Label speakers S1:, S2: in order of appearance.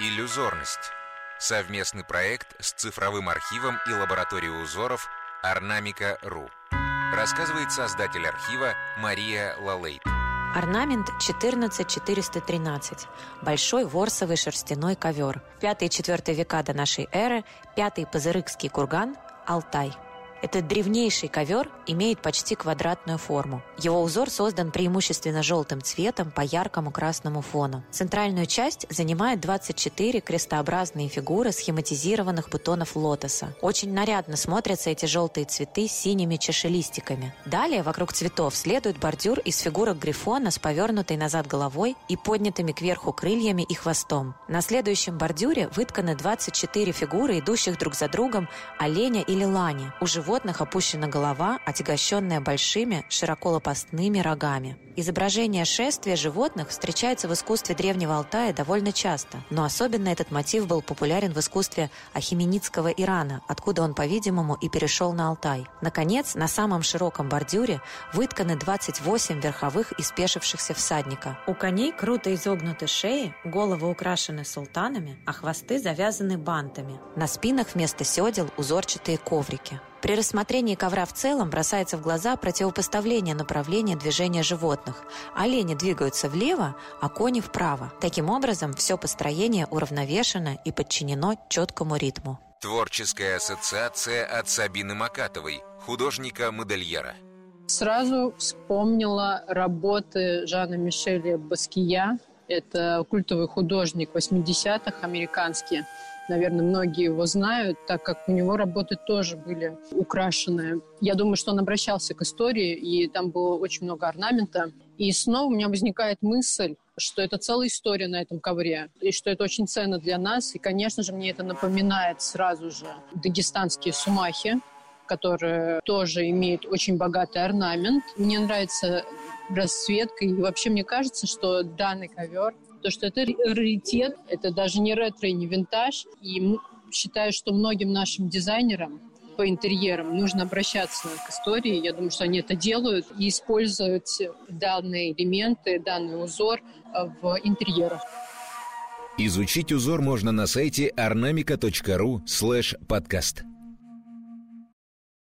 S1: Иллюзорность. Совместный проект с цифровым архивом и лабораторией узоров Орнамика.ру. Рассказывает создатель архива Мария Лалейт.
S2: Орнамент 14413. Большой ворсовый шерстяной ковер. 5-4 века до нашей эры. Пятый Пазырыкский курган. Алтай. Этот древнейший ковер имеет почти квадратную форму. Его узор создан преимущественно желтым цветом по яркому красному фону. Центральную часть занимает 24 крестообразные фигуры схематизированных бутонов лотоса. Очень нарядно смотрятся эти желтые цветы с синими чашелистиками. Далее вокруг цветов следует бордюр из фигурок грифона с повернутой назад головой и поднятыми кверху крыльями и хвостом. На следующем бордюре вытканы 24 фигуры, идущих друг за другом оленя или лани. У животных животных опущена голова, отягощенная большими, широколопастными рогами. Изображение шествия животных встречается в искусстве Древнего Алтая довольно часто, но особенно этот мотив был популярен в искусстве Ахименидского Ирана, откуда он, по-видимому, и перешел на Алтай. Наконец, на самом широком бордюре вытканы 28 верховых и спешившихся всадника. У коней круто изогнуты шеи, головы украшены султанами, а хвосты завязаны бантами. На спинах вместо седел узорчатые коврики. При рассмотрении ковра в целом бросается в глаза противопоставление направления движения животных. Олени двигаются влево, а кони вправо. Таким образом, все построение уравновешено и подчинено четкому ритму.
S1: Творческая ассоциация от Сабины Макатовой, художника-модельера.
S3: Сразу вспомнила работы Жана Мишеля Баския. Это культовый художник 80-х, американский. Наверное, многие его знают, так как у него работы тоже были украшены. Я думаю, что он обращался к истории, и там было очень много орнамента. И снова у меня возникает мысль, что это целая история на этом ковре, и что это очень ценно для нас. И, конечно же, мне это напоминает сразу же дагестанские сумахи, которые тоже имеют очень богатый орнамент. Мне нравится расцветка, и вообще мне кажется, что данный ковер то, что это раритет, это даже не ретро и не винтаж. И считаю, что многим нашим дизайнерам по интерьерам нужно обращаться к истории. Я думаю, что они это делают и используют данные элементы, данный узор в интерьерах.
S1: Изучить узор можно на сайте ornamica.ru слэш подкаст.